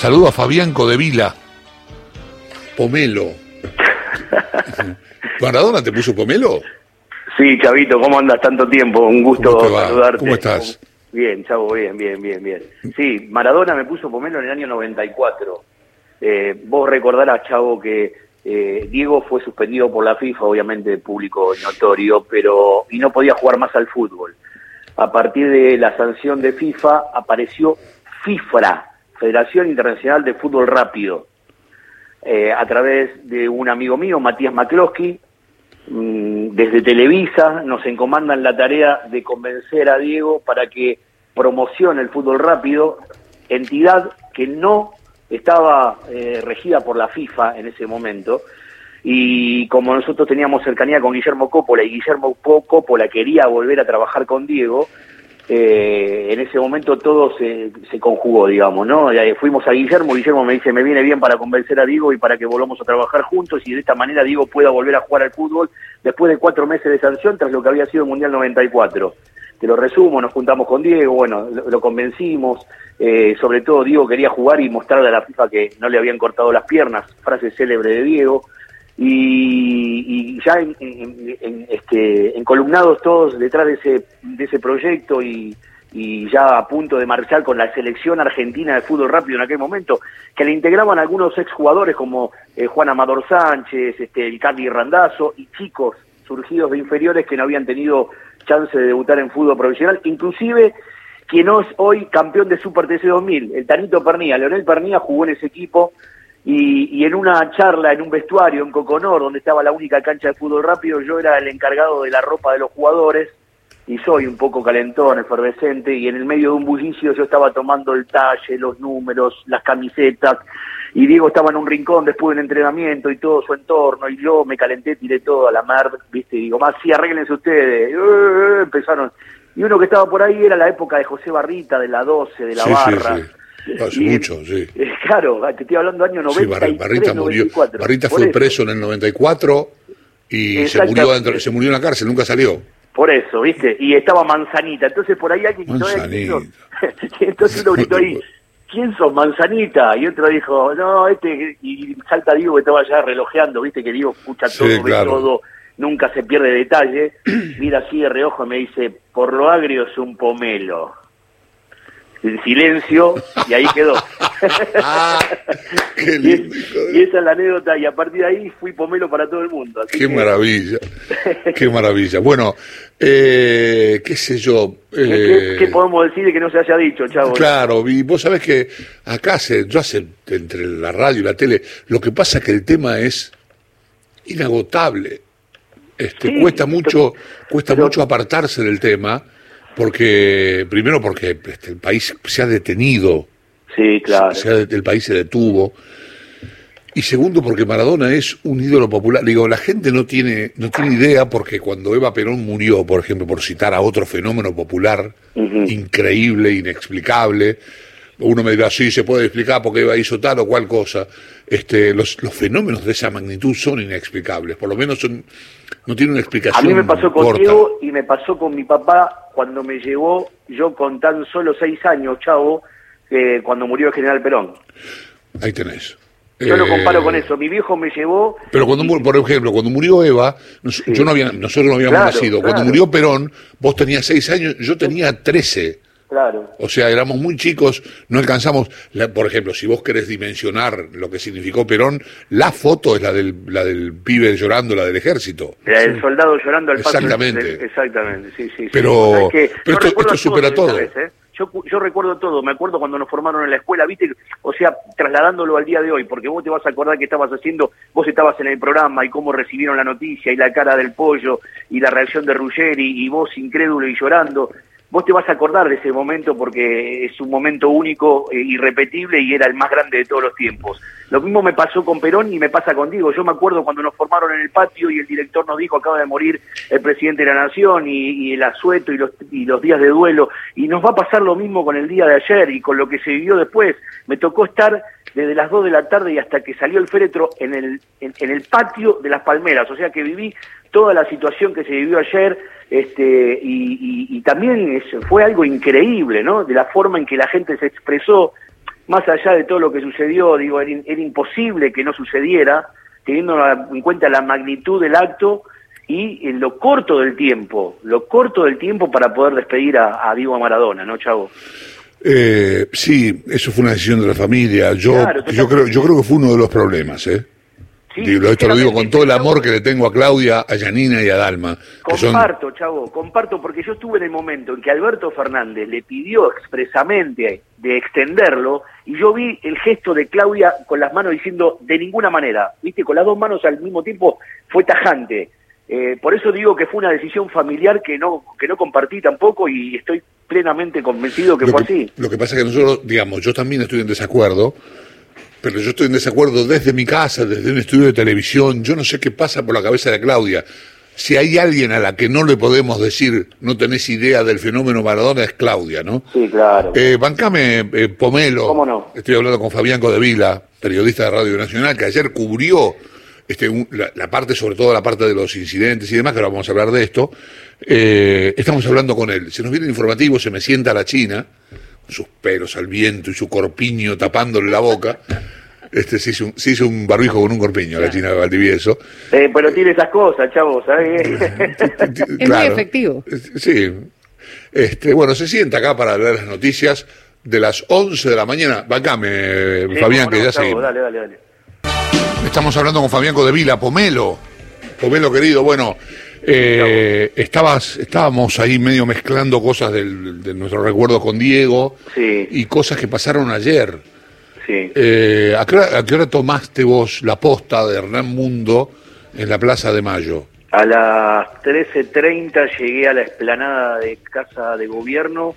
Saludo a Fabián Codevila. Pomelo. ¿Maradona te puso pomelo? Sí, Chavito, ¿cómo andas tanto tiempo? Un gusto saludarte. ¿Cómo estás? Bien, Chavo, bien, bien, bien, bien. Sí, Maradona me puso pomelo en el año 94. Eh, vos recordarás, Chavo, que eh, Diego fue suspendido por la FIFA, obviamente público notorio, pero y no podía jugar más al fútbol. A partir de la sanción de FIFA apareció FIFRA, Federación Internacional de Fútbol Rápido, eh, a través de un amigo mío, Matías McCloskey, mm, desde Televisa nos encomandan la tarea de convencer a Diego para que promocione el fútbol rápido, entidad que no estaba eh, regida por la FIFA en ese momento. Y como nosotros teníamos cercanía con Guillermo Coppola y Guillermo Po- Coppola quería volver a trabajar con Diego, eh, en ese momento todo se, se conjugó, digamos, ¿no? Fuimos a Guillermo, Guillermo me dice, me viene bien para convencer a Diego y para que volvamos a trabajar juntos y de esta manera Diego pueda volver a jugar al fútbol después de cuatro meses de sanción tras lo que había sido el Mundial 94. Te lo resumo, nos juntamos con Diego, bueno, lo, lo convencimos, eh, sobre todo Diego quería jugar y mostrarle a la FIFA que no le habían cortado las piernas, frase célebre de Diego, y, ya en, en- en, este, encolumnados todos detrás de ese, de ese proyecto y, ya a punto de marchar con la selección argentina de fútbol rápido en aquel momento, que le integraban algunos exjugadores como eh, Juan Amador Sánchez, este, el Carly Randazzo y chicos surgidos de inferiores que no habían tenido chance de debutar en fútbol profesional, inclusive quien es hoy campeón de Super TC 2000, el Tanito Pernía. Leonel Pernía jugó en ese equipo y, y en una charla, en un vestuario en Coconor, donde estaba la única cancha de fútbol rápido, yo era el encargado de la ropa de los jugadores y soy un poco calentón, efervescente, y en el medio de un bullicio yo estaba tomando el talle, los números, las camisetas, y Diego estaba en un rincón después del entrenamiento y todo su entorno, y yo me calenté, tiré todo a la mar, viste, y digo, más sí, arréglense ustedes, Eh, empezaron, y uno que estaba por ahí era la época de José Barrita, de la 12, de la Sí, sí, barra. sí. Hace Y- mucho, sí. eh, claro, te estoy hablando año Sí, 93, Bar- Barrita murió. 94. Barrita Por fue eso. preso en el 94 y se murió, dentro- se murió en la cárcel, nunca salió. Por eso, ¿viste? Y estaba Manzanita. Entonces por ahí alguien Manzanita. y entonces uno gritó ahí, ¿quién sos Manzanita? Y otro dijo, no, este, y salta Diego que estaba ya relojeando, ¿viste? Que Diego escucha Sí, todo, ve claro. todo, nunca se pierde detalle. Mira así de reojo y me dice, por lo agrio es un pomelo. En silencio, y ahí quedó. Qué y, lindo, es- y esa es la anécdota, y a partir de ahí fui pomelo para todo el mundo. así Qué que- maravilla, qué maravilla. Bueno, eh, qué sé yo. ¿Qué, eh, qué podemos decir de que no se haya dicho, chavo? Claro, y vos sabés que acá se, yo hace entre la radio y la tele, lo que pasa es que el tema es inagotable. Este, Sí, cuesta mucho, cuesta pero- mucho apartarse del tema, porque, primero porque este, el país se ha detenido, Sí, claro. se ha el país se detuvo. Y segundo, porque Maradona es un ídolo popular. Digo, la gente no tiene, no tiene idea porque cuando Eva Perón murió, por ejemplo, por citar a otro fenómeno popular, increíble, inexplicable, uno me dirá, sí, se puede explicar porque Eva hizo tal o cual cosa. Este, los, los fenómenos de esa magnitud son inexplicables, por lo menos son, no tienen una A explicación mí me pasó con corta. Diego y me pasó con mi papá cuando me llevó, yo con tan solo seis años, chavo, eh, cuando murió el general Perón. Ahí tenés. Yo lo Eh, comparo con eso. Mi viejo me llevó. Pero cuando, mu- por ejemplo, cuando murió Eva, nos- yo no había, nosotros no habíamos Claro, nacido. Cuando murió Perón, vos tenías seis años, yo tenía trece. Claro. O sea, éramos muy chicos, no alcanzamos, la- por ejemplo, si vos querés dimensionar lo que significó Perón, la foto es la del, la del pibe llorando, la del ejército. Era el soldado llorando al paso. del- Exactamente. del- exactamente, sí, sí. sí. Pero- pero Yo esto- supera todo. vez, ¿eh? Yo, cu- yo recuerdo todo, me acuerdo cuando nos formaron en la escuela, viste, o sea, trasladándolo al día de hoy, porque vos te vas a acordar que estabas haciendo, vos estabas en el programa y cómo recibieron la noticia y la cara del pollo y la reacción de Ruggeri y vos incrédulo y llorando. Vos te vas a acordar de ese momento porque es un momento único, e irrepetible y era el más grande de todos los tiempos. Lo mismo me pasó con Perón y me pasa contigo. Yo me acuerdo cuando nos formaron en el patio y el director nos dijo acaba de morir el presidente de la nación y, y el asueto y los, y los días de duelo. Y nos va a pasar lo mismo con el día de ayer y con lo que se vivió después. Me tocó estar desde las 2 de la tarde y hasta que salió el féretro en el, en, en el patio de las palmeras. O sea que viví toda la situación que se vivió ayer este, y, y- y también es- fue algo increíble, ¿no? De la forma en que la gente se expresó. más allá de todo lo que sucedió, digo, era, era imposible que no sucediera, teniendo en cuenta la magnitud del acto y en lo corto del tiempo, lo corto del tiempo para poder despedir a, a Diego Maradona, ¿no, Chavo? Eh, sí, eso fue una decisión de la familia. Yo, yo creo, yo creo que fue uno de los problemas, ¿eh? Esto lo digo con todo el amor que le tengo a Claudia, a Yanina y a Dalma. Comparto, chavo, comparto, porque yo estuve en el momento en que Alberto Fernández le pidió expresamente de extenderlo y yo vi el gesto de Claudia con las manos diciendo de ninguna manera, viste, con las dos manos al mismo tiempo fue tajante. Eh, por eso digo que fue una decisión familiar que no que no compartí tampoco y estoy plenamente convencido que fue así. Lo que pasa es que nosotros, digamos, yo también estoy en desacuerdo pero yo estoy en desacuerdo desde mi casa, desde un estudio de televisión. Yo no sé qué pasa por la cabeza de Claudia. Si hay alguien a la que no le podemos decir no tenés idea del fenómeno Maradona es Claudia, ¿no? Sí, claro. Eh, bancame, eh, Pomelo. ¿Cómo no? Estoy hablando con Fabián Codevila, periodista de Radio Nacional, que ayer cubrió este, la, parte, sobre todo la parte de los incidentes y demás, que ahora vamos a hablar de esto. Eh, estamos hablando con él. Se nos viene informativo, se me sienta la China sus pelos al viento y su corpiño tapándole la boca. Este se hizo, un, se hizo un barbijo con un corpiño, la China de Valdivieso. Eh, pero tiene esas cosas, chavos, ¿sabes? es muy efectivo. Sí. Este, bueno, se sienta acá para ver las noticias de las 11 de la mañana. Bancame, Fabián, que ya seguimos. Dale, dale, dale. Estamos hablando con Fabián Codevila, Pomelo. Pomelo, querido, bueno, eh, estabas, estábamos ahí medio mezclando cosas del, de nuestro recuerdo con Diego y cosas que pasaron ayer. Eh, ¿a, qué hora, tomaste vos la posta de Hernán Mundo en la Plaza de Mayo? A las 13.30 llegué a la explanada de Casa de Gobierno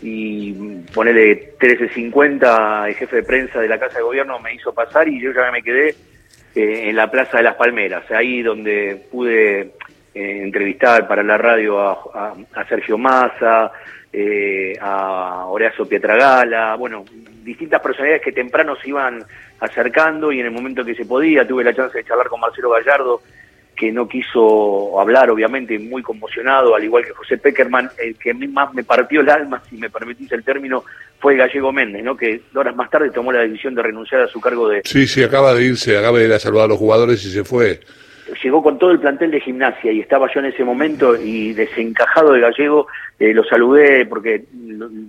y ponele 13.50 el jefe de prensa de la Casa de Gobierno me hizo pasar y yo ya me quedé eh, en la Plaza de las Palmeras, ahí donde pude eh, entrevistar para la radio a, Sergio Massa, eh, a Horacio Pietragala, bueno, distintas personalidades que temprano se iban acercando y en el momento que se podía tuve la chance de charlar con Marcelo Gallardo, que no quiso hablar, obviamente, muy conmocionado, al igual que José Peckerman, el que más me partió el alma, si me permitís el término, fue Gallego Méndez, ¿no? que horas más tarde tomó la decisión de renunciar a su cargo de... Sí, sí, acaba de irse, acaba de ir a saludar a los jugadores y se fue llegó con todo el plantel de gimnasia y estaba yo en ese momento y desencajado de gallego, eh, lo saludé porque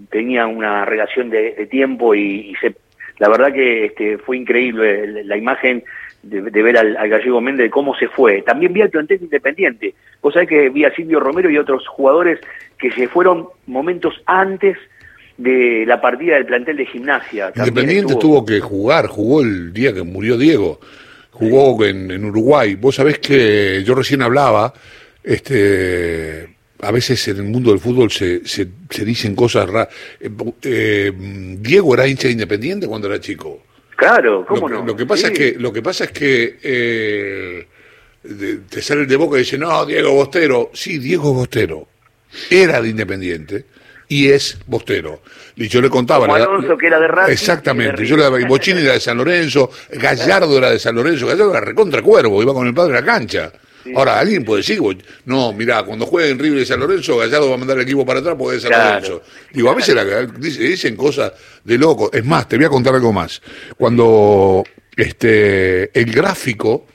tenía una relación de, tiempo y, se, la verdad que este, fue increíble la imagen de, ver al, gallego Méndez, cómo se fue. También vi al plantel independiente. Vos sabés que vi a Silvio Romero y otros jugadores que se fueron momentos antes de la partida del plantel de gimnasia. Independiente tuvo que jugar, jugó el día que murió Diego jugó en, Uruguay. Vos sabés que yo recién hablaba, este, a veces en el mundo del fútbol se, se, dicen cosas raras. Eh, eh, Diego era hincha independiente cuando era chico. Claro, ¿cómo lo, no? Lo que pasa es que, lo que pasa es que eh, te sale el de boca y dice, no, Diego Bostero. Sí, Diego Bostero. Era de Independiente y es Bostero. Y yo le contaba. Alonso, que era de Racing. Exactamente. Yo le daba, Bochini era de San Lorenzo, Gallardo era de San Lorenzo, Gallardo era recontra cuervo, iba con el padre a la cancha. Ahora, alguien puede decir, no, mirá, cuando juegue en River de San Lorenzo, Gallardo va a mandar el equipo para atrás porque es San Lorenzo. Digo, a veces dicen cosas de loco. Es más, te voy a contar algo más. Cuando este el gráfico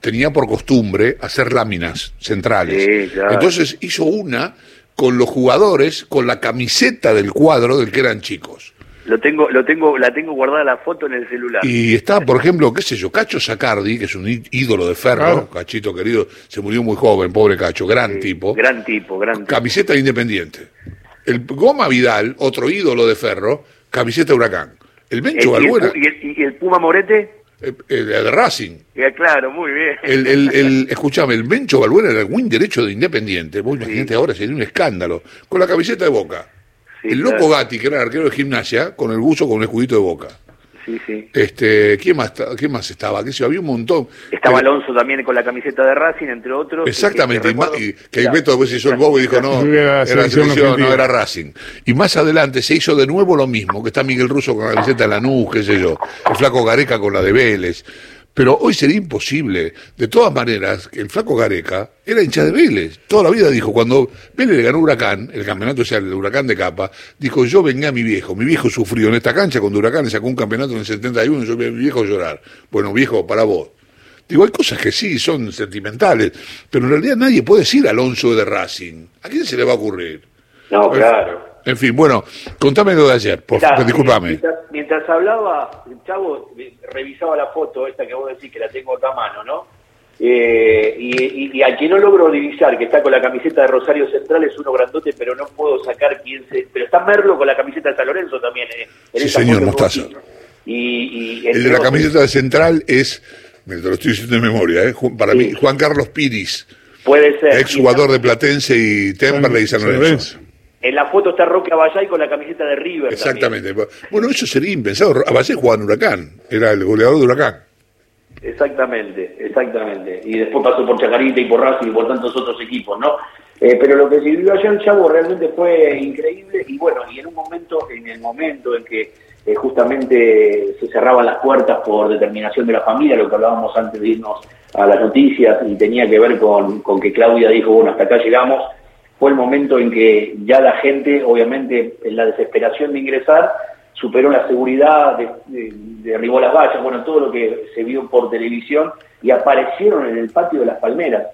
tenía por costumbre hacer láminas centrales. Entonces hizo una con los jugadores con la camiseta del cuadro del que eran chicos. Lo tengo, lo tengo, la tengo guardada la foto en el celular. Y está, por ejemplo, qué sé yo, Cacho Sacardi, que es un ídolo de ferro, Cachito querido, se murió muy joven, pobre Cacho, gran tipo. Gran tipo, gran tipo. Camiseta independiente. El Goma Vidal, otro ídolo de ferro, camiseta huracán. El Bencho Balbuena. ¿Y el Puma Morete? El, de Racing. claro, muy bien. El, el, el, escuchame, el Bencho Balbuena era el win derecho de Independiente. Vos imagínate ahora, sería un escándalo. Con la camiseta de Boca. el loco Gatti, que era el arquero de gimnasia, con el buzo con el escudito de Boca. Sí, sí. Este, ¿quién más, quién más estaba? ¿Qué Había un montón. Estaba Alonso también con la camiseta de Racing, entre otros. Exactamente, y, que, el Beto después hizo el bobo y dijo, no, era, selección, no era Racing. Y más adelante se hizo de nuevo lo mismo, que está Miguel Russo con la camiseta de Lanús, qué sé yo, el flaco Gareca con la de Vélez Pero hoy sería imposible. De todas maneras, el flaco Gareca era hincha de Vélez. Toda la vida dijo, cuando Vélez le ganó Huracán, el campeonato, o sea, el Huracán de Capa, dijo, yo vengué a mi viejo. Mi viejo sufrió en esta cancha cuando Huracán sacó un campeonato en el 71, yo vi a mi viejo llorar. Bueno, viejo, para vos. Digo, hay cosas que sí son sentimentales, pero en realidad nadie puede decir Alonso de Racing. ¿A quién se le va a ocurrir? No, claro. En fin, bueno, contame lo de ayer, por favor, discúlpame. Mientras, hablaba, Chavo, revisaba la foto esta que vos decís que la tengo acá a mano, ¿no? Eh, y, a quien no logro divisar, que está con la camiseta de Rosario Central, es uno grandote, pero no puedo sacar quién se... Pero está Merlo con la camiseta de San Lorenzo también. Eh, sí, señor Mostaza. Y, el de la camiseta de Central es, me lo estoy diciendo de memoria, eh, para mí, Juan Carlos Piris. Puede ser. Ex jugador de Platense y Temperley y San Lorenzo. En la foto está Roque Abayay con la camiseta de River. Exactamente. Bueno, eso sería impensado. Abayay jugaba en Huracán, era el goleador de Huracán. Exactamente, exactamente. Y después pasó por Chacarita y por Racing y por tantos otros equipos, ¿no? Eh, pero lo que sirvió ayer el Chavo realmente fue increíble y bueno, y en un momento, en el momento en que eh, justamente se cerraban las puertas por determinación de la familia, lo que hablábamos antes de irnos a las noticias y tenía que ver con, con que Claudia dijo, bueno, hasta acá llegamos, fue el momento en que ya la gente, obviamente, en la desesperación de ingresar, superó la seguridad, derribó las vallas, bueno, todo lo que se vio por televisión y aparecieron en el patio de las palmeras.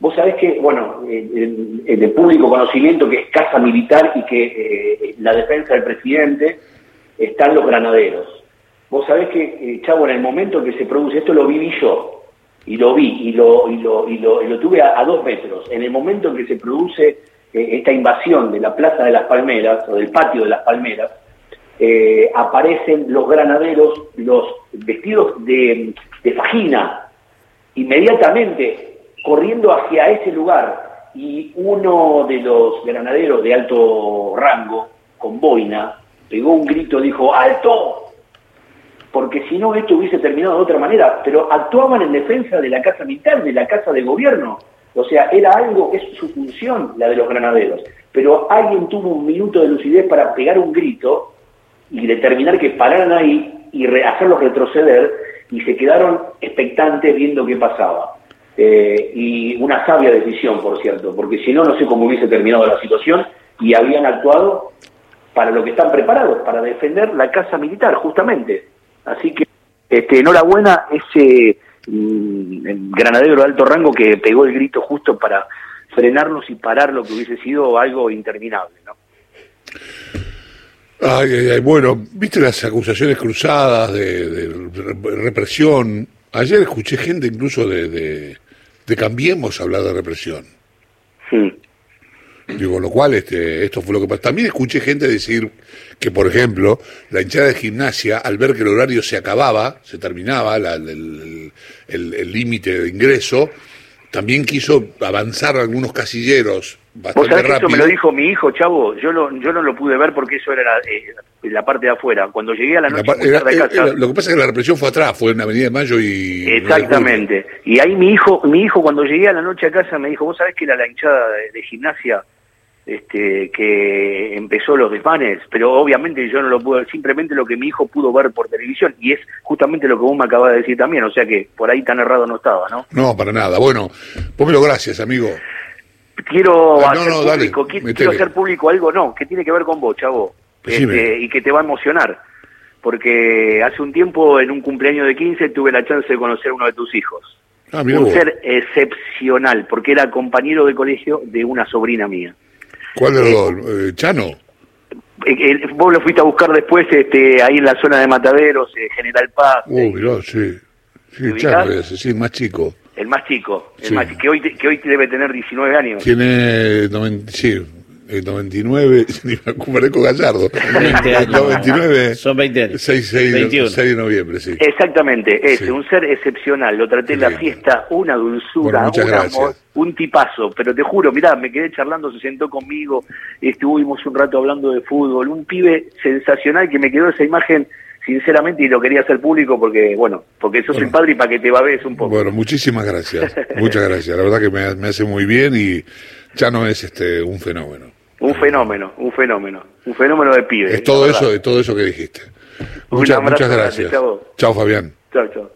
Vos sabés que, bueno, de público conocimiento que es casa militar y que eh, la defensa del presidente están los granaderos. Vos sabés que, eh, Chavo, en el momento en que se produce esto lo viví yo y lo vi y lo, y lo, y lo, lo tuve a, dos metros. En el momento en que se produce eh, esta invasión de la Plaza de las Palmeras o del patio de las Palmeras, eh, aparecen los granaderos, los vestidos de, de fajina, inmediatamente corriendo hacia ese lugar y uno de los granaderos de alto rango, con boina, pegó un grito, dijo, ¡alto! Porque si no esto hubiese terminado de otra manera, pero actuaban en defensa de la casa militar, de la casa de gobierno. O sea, era algo, es su función la de los granaderos. Pero alguien tuvo un minuto de lucidez para pegar un grito y determinar que pararan ahí y hacerlos retroceder y se quedaron expectantes viendo qué pasaba. Eh, y una sabia decisión, por cierto, porque si no, no sé cómo hubiese terminado la situación y habían actuado para lo que están preparados, para defender la casa militar, justamente. Así que este, enhorabuena ese mm, granadero de alto rango que pegó el grito justo para frenarnos y parar lo que hubiese sido algo interminable, ¿no? Ay, ay, ay, bueno, viste las acusaciones cruzadas de, represión. Ayer escuché gente incluso de, de, de Cambiemos hablar de represión. Digo, lo cual este, esto fue lo que pasó. También escuché gente decir que, por ejemplo, la hinchada de gimnasia, al ver que el horario se acababa, se terminaba el límite de ingreso, también quiso avanzar algunos casilleros bastante rápido. Eso me lo dijo mi hijo, chavo. Yo, yo no lo pude ver porque eso era la, eh, parte de afuera. Cuando llegué a la noche lo que pasa es que la represión fue atrás, fue en Avenida de Mayo y... Exactamente. Y ahí mi hijo, mi hijo cuando llegué a la noche a casa me dijo, vos sabés que era la hinchada de gimnasia este, que empezó los desmanes, pero obviamente yo no lo puedo, simplemente lo que mi hijo pudo ver por televisión, y es justamente lo que vos me acabas de decir también, o sea que por ahí tan errado no estaba, ¿no? No, para nada. Bueno, pómelo gracias, amigo. Quiero ah, hacer público, quiero hacer público algo, no, que tiene que ver con vos, chavo, este, y que te va a emocionar, porque hace un tiempo en un cumpleaños de 15 tuve la chance de conocer a uno de tus hijos. Ah, un ser excepcional, porque era compañero de colegio de una sobrina mía. ¿Cuál de los dos? Eh, ¿Chano? Eh, vos lo fuiste a buscar después este, ahí en la zona de Mataderos, eh, General Paz. Uh, mirá, sí. Sí, Chano ese, sí, más chico. El más chico, el más, que, hoy, que hoy debe tener 19 años. Tiene, sí, el 99, ni me acuerdo Gallardo. 20 años. 99, son 20 años. 6, 6, de noviembre, sí. Exactamente, ese, un ser excepcional. Lo traté en la fiesta, una dulzura, un amor, un tipazo. Pero te juro, mirá, me quedé charlando, se sentó conmigo, estuvimos un rato hablando de fútbol. Un pibe sensacional que me quedó esa imagen sinceramente y lo quería hacer público porque bueno porque sos el padre y para que te babes un poco bueno muchísimas gracias muchas gracias la verdad que me, me hace muy bien y ya no es este un fenómeno un fenómeno, un fenómeno, un fenómeno de pibe. Es todo eso, de todo eso que dijiste. Muchas, muchas gracias. Chao, Fabián. Chao, chao.